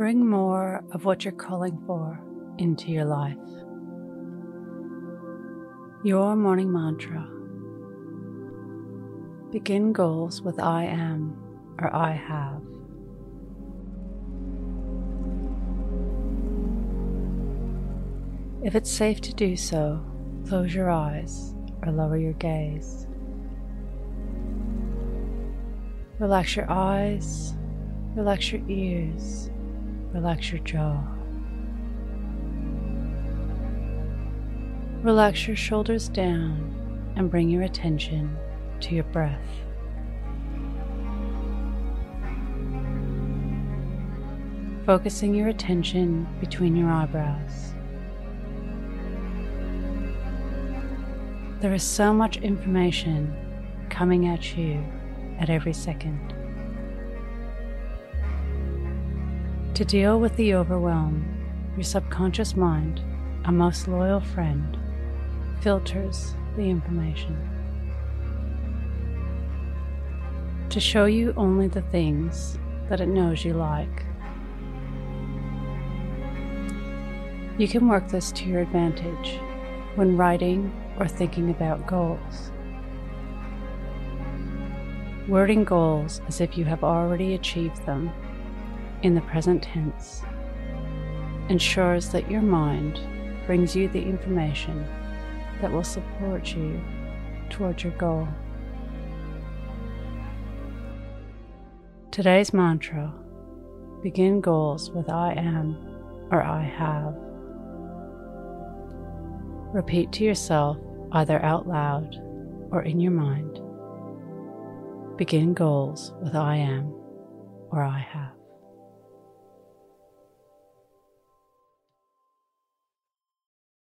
Bring more of what you're calling for into your life. Your morning mantra. Begin goals with I am or I have. If it's safe to do so, close your eyes or lower your gaze. Relax your eyes, relax your ears, relax your jaw. Relax your shoulders down and bring your attention to your breath. Focusing your attention between your eyebrows. There is so much information coming at you at every second. To deal with the overwhelm, your subconscious mind, a most loyal friend, filters the information. To show you only the things that it knows you like. You can work this to your advantage when writing or thinking about goals. Wording goals as if you have already achieved them in the present tense ensures that your mind brings you the information that will support you towards your goal. Today's mantra begin goals with I am or I have. Repeat to yourself either out loud or in your mind. Begin goals with I am or I have.